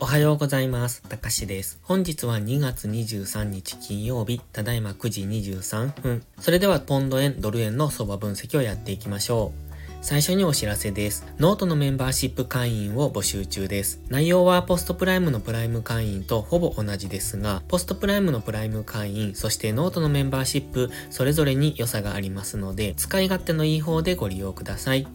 おはようございます。たかしです。本日は2月23日金曜日、ただいま9時23分。それではポンド円、ドル円の相場分析をやっていきましょう。最初にお知らせです。ノートのメンバーシップ会員を募集中です。内容は PostPrime のプライム会員とほぼ同じですが、 PostPrime のプライム会員、そしてノートのメンバーシップ、それぞれに良さがありますので、使い勝手のいい方でご利用ください。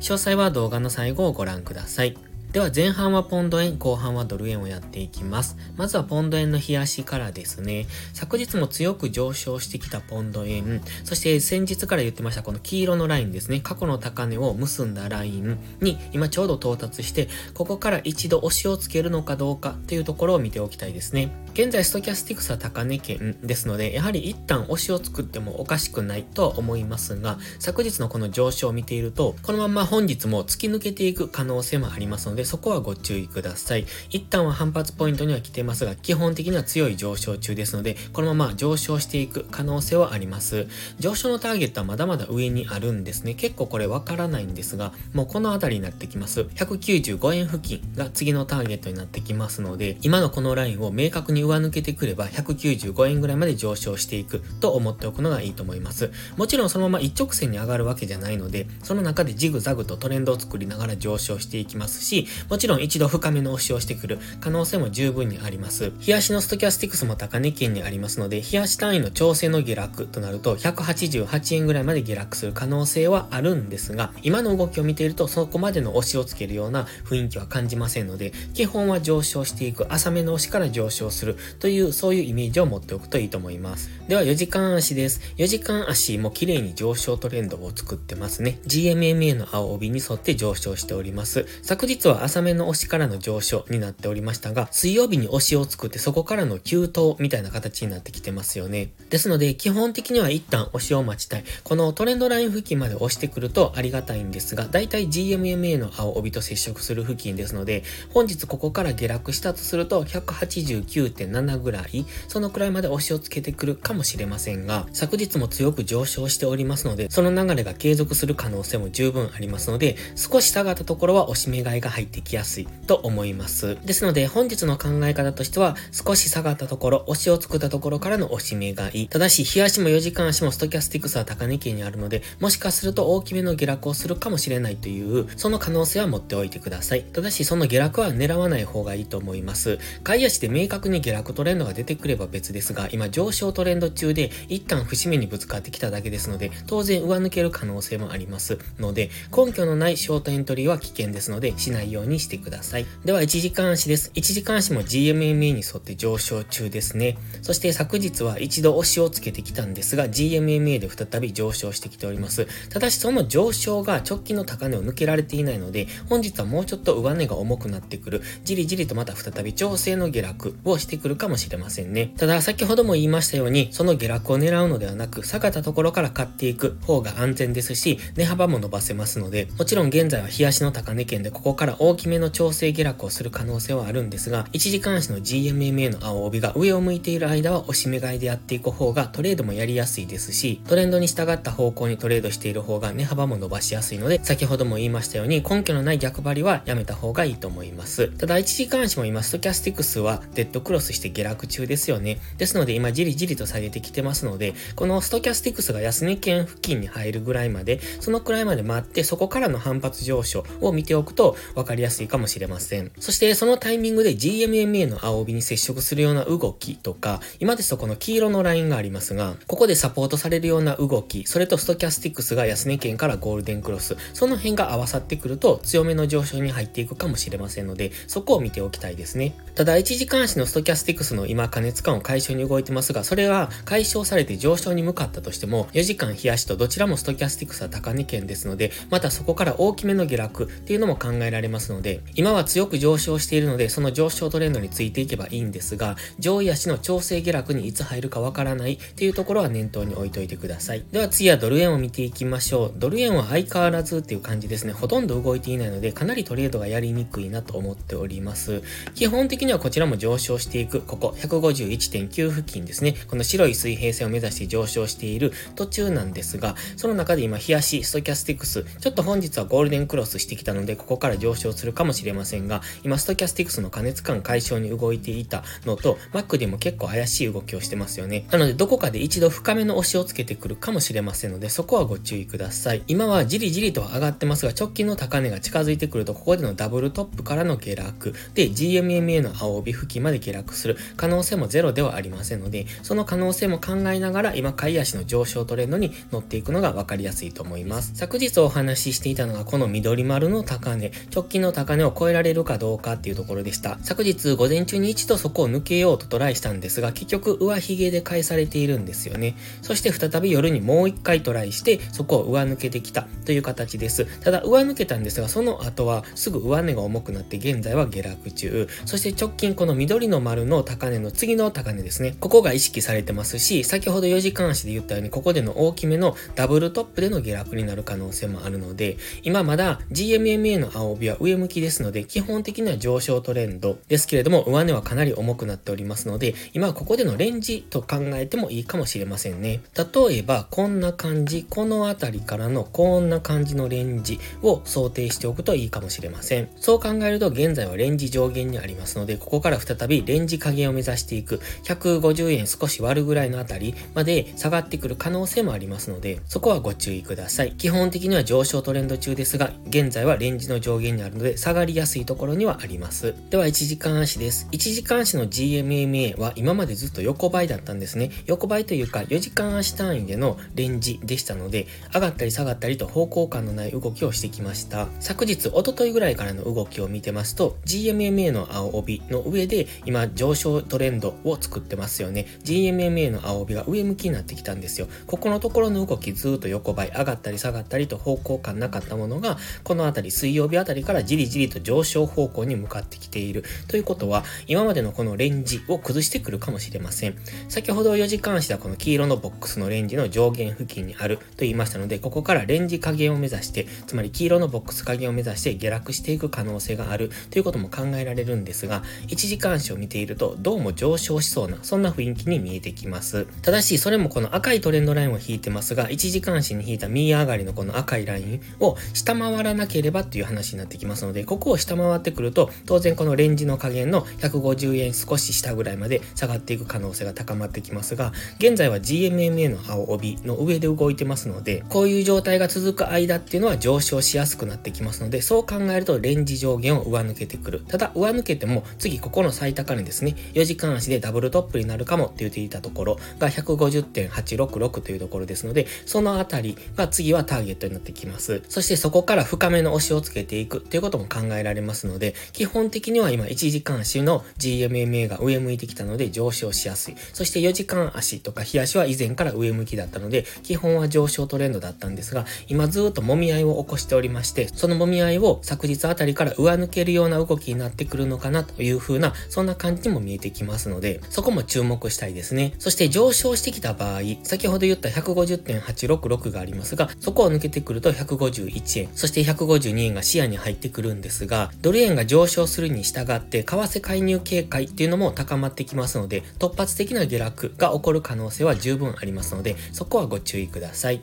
詳細は動画の最後をご覧ください。では前半はポンド円、後半はドル円をやっていきます。まずはポンド円の冷やしからですね。昨日も強く上昇してきたポンド円、そして先日から言ってましたこの黄色のラインですね。過去の高値を結んだラインに今ちょうど到達して、ここから一度押しをつけるのかどうかというところを見ておきたいですね。現在ストキャスティクスは高値圏ですので、やはり一旦押しを作ってもおかしくないとは思いますが、昨日のこの上昇を見ていると、このまま本日も突き抜けていく可能性もありますので、で、そこはご注意ください。一旦は反発ポイントには来てますが、基本的には強い上昇中ですので、このまま上昇していく可能性はあります。上昇のターゲットはまだまだ上にあるんですね。結構これわからないんですが、もうこの辺りになってきます。195円付近が次のターゲットになってきますので、今のこのラインを明確に上抜けてくれば、195円ぐらいまで上昇していくと思っておくのがいいと思います。もちろんそのまま一直線に上がるわけじゃないので、その中でジグザグとトレンドを作りながら上昇していきますし、もちろん一度深めの押しをしてくる可能性も十分にあります。冷やしのストキャスティクスも高値圏にありますので、冷やし単位の調整の下落となると188円ぐらいまで下落する可能性はあるんですが、今の動きを見ているとそこまでの押しをつけるような雰囲気は感じませんので、基本は上昇していく浅めの押しから上昇するというそういうイメージを持っておくといいと思います。では4時間足です。4時間足も綺麗に上昇トレンドを作ってますね。GMMA の青帯に沿って上昇しております。昨日は浅めの押しからの上昇になっておりましたが、水曜日に押しを作ってそこからの急騰みたいな形になってきてますよね。ですので、基本的には一旦押しを待ちたい。このトレンドライン付近まで押してくるとありがたいんですが、だいたい GMMA の青帯と接触する付近ですので、本日ここから下落したとすると189.7ぐらい、そのくらいまで押しをつけてくるかもしれませんが、昨日も強く上昇しておりますので、その流れが継続する可能性も十分ありますので、少し下がったところは押し目買いが入ってきやすいと思います。ですので、本日の考え方としては、少し下がったところ、押しを作ったところからの押し目買い。ただし、日足も4時間足もストキャスティクスは高値圏にあるので、もしかすると大きめの下落をするかもしれないという、その可能性は持っておいてください。ただし、その下落は狙わない方がいいと思います。買い足で明確に下落トレンドが出てくれば別ですが、今上昇トレンド中で、一旦節目にぶつかってきただけですので、当然上抜ける可能性もありますので、根拠のないショートエントリーは危険ですので、しないようようにしてください。では、1時間足です。1時間足も GMMA に沿って上昇中ですね。そして昨日は一度押しをつけてきたんですが、GMMA で再び上昇してきております。ただしその上昇が直近の高値を抜けられていないので、本日はもうちょっと上値が重くなってくる、じりじりとまた再び調整の下落をしてくるかもしれませんね。ただ先ほども言いましたように、その下落を狙うのではなく、下がったところから買っていく方が安全ですし、値幅も伸ばせますので、もちろん現在は日足の高値圏でここから大大きめの調整下落をする可能性はあるんですが、1時間足の GMMA の青帯が上を向いている間は押し目買いでやっていく方がトレードもやりやすいですし、トレンドに従った方向にトレードしている方が値幅も伸ばしやすいので、先ほども言いましたように根拠のない逆張りはやめた方がいいと思います。ただ1時間足も今ストキャスティクスはデッドクロスして下落中ですよね。ですので今じりじりと下げてきてますので、このストキャスティクスが安値圏付近に入るぐらいまで、そのくらいまで待って、そこからの反発上昇を見ておくと分かりやすいかもしれません。そしてそのタイミングで GMMA の青帯に接触するような動きとか、今ですとこの黄色のラインがありますが、ここでサポートされるような動き、それとストキャスティックスが安値圏からゴールデンクロス、その辺が合わさってくると強めの上昇に入っていくかもしれませんので、そこを見ておきたいですね。ただ1時間足のストキャスティックスの今加熱感を解消に動いてますが、それが解消されて上昇に向かったとしても、4時間冷やしとどちらもストキャスティックスは高値圏ですので、またそこから大きめの下落っていうのも考えられますので、今は強く上昇しているので、その上昇トレンドについていけばいいんですが、上位足の調整下落にいつ入るかわからないっていうところは念頭に置いといてください。では次はドル円を見ていきましょう。ドル円は相変わらずっていう感じですね。ほとんど動いていないので、かなりトレードがやりにくいなと思っております。基本的にはこちらも上昇していく、ここ151.9付近ですね。この白い水平線を目指して上昇している途中なんですが、その中で今、日足、ストキャスティクス、ちょっと本日はゴールデンクロスしてきたので、ここから上昇昇するかもしれませんが、今ストキャスティクスの加熱感解消に動いていたのと、Mac でも結構怪しい動きをしてますよね。なので、どこかで一度深めの押しをつけてくるかもしれませんので、そこはご注意ください。今はじりじりと上がってますが、直近の高値が近づいてくると、ここでのダブルトップからの下落、で、GMMA の青帯付近まで下落する可能性もゼロではありませんので、その可能性も考えながら、今、買い足の上昇トレンドに乗っていくのが分かりやすいと思います。昨日お話ししていたのが、この緑丸の高値、直近の高値を超えられるかどうかっていうところでした。昨日午前中に一度そこを抜けようとトライしたんですが、結局上髭で返されているんですよね。そして再び夜にもう一回トライして、そこを上抜けてきたという形です。ただ上抜けたんですが、その後はすぐ上値が重くなって現在は下落中。そして直近この緑の丸の高値の次の高値ですね。ここが意識されてますし、先ほど4時間足で言ったように、ここでの大きめのダブルトップでの下落になる可能性もあるので、今まだ GMMA の青帯は上上向きですので、基本的には上昇トレンドですけれども、上値はかなり重くなっておりますので、今はここでのレンジと考えてもいいかもしれませんね。例えば、こんな感じ、この辺りからのこんな感じのレンジを想定しておくといいかもしれません。そう考えると、現在はレンジ上限にありますので、ここから再びレンジ加減を目指していく、150円少し割るぐらいのあたりまで下がってくる可能性もありますので、そこはご注意ください。基本的には上昇トレンド中ですが、現在はレンジの上限にあるので、下がりやすいところにはあります。では、1時間足です。1時間足の GMMA は今までずっと横ばいだったんですね。横ばいというか、4時間足単位でのレンジでしたので、上がったり下がったりと方向感のない動きをしてきました。昨日、おとといぐらいからの動きを見てますと、GMMA の青帯の上で今上昇トレンドを作ってますよね。GMMA の青帯が上向きになってきたんですよ。ここのところの動きずっと横ばい、上がったり下がったりと方向感なかったものが、この辺り水曜日あたりからじりじりと上昇方向に向かってきている。ということは、今までのこのレンジを崩してくるかもしれません。先ほど4時間足はこの黄色のボックスのレンジの上限付近にあると言いましたので、ここからレンジ加減を目指して、つまり黄色のボックス加減を目指して下落していく可能性があるということも考えられるんですが、1時間足を見ているとどうも上昇しそうな、そんな雰囲気に見えてきます。ただし、それもこの赤いトレンドラインを引いてますが、1時間足に引いた右上がりのこの赤いラインを下回らなければっていう話になってきますので、ここを下回ってくると、当然このレンジの加減の150円少し下ぐらいまで下がっていく可能性が高まってきますが、現在は GMMA の青帯の上で動いてますので、こういう状態が続く間っていうのは上昇しやすくなってきますので、そう考えるとレンジ上限を上抜けてくる。ただ、上抜けても次ここの最高値ですね、4時間足でダブルトップになるかもって言っていたところが150.866というところですので、そのあたりが次はターゲットになってきます。そしてそこから深めの押しをつけていくっていうことことも考えられますので、基本的には今1時間足の GMMA が上向いてきたので上昇しやすい。そして4時間足とか日足は以前から上向きだったので、基本は上昇トレンドだったんですが、今ずっと揉み合いを起こしておりまして、その揉み合いを昨日あたりから上抜けるような動きになってくるのかなという風な、そんな感じにも見えてきますので、そこも注目したいですね。そして上昇してきた場合、先ほど言った150.866がありますが、そこを抜けてくると151円、そして152円が視野に入ってくるくるんですが、ドル円が上昇するに従って、為替介入警戒っていうのも高まってきますので、突発的な下落が起こる可能性は十分ありますので、そこはご注意ください。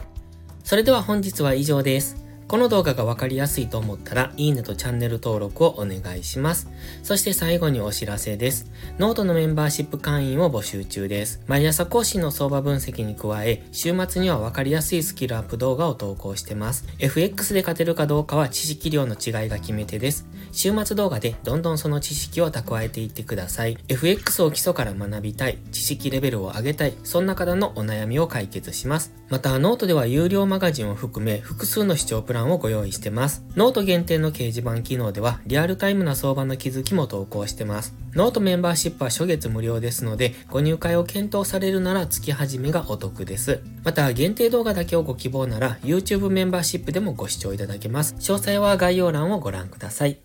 それでは本日は以上です。この動画がわかりやすいと思ったら、いいねとチャンネル登録をお願いします。そして最後にお知らせです。ノートのメンバーシップ会員を募集中です。毎朝更新の相場分析に加え、週末にはわかりやすいスキルアップ動画を投稿してます。FX で勝てるかどうかは知識量の違いが決め手です。週末動画でどんどんその知識を蓄えていってください。FX を基礎から学びたい、知識レベルを上げたい、そんな方のお悩みを解決します。また、ノートでは有料マガジンを含め、複数の視聴プランをご用意してます。ノート限定の掲示板機能では、リアルタイムな相場の気づきも投稿してます。ノートメンバーシップは初月無料ですので、ご入会を検討されるなら月始めがお得です。また、限定動画だけをご希望なら、YouTube メンバーシップでもご視聴いただけます。詳細は概要欄をご覧ください。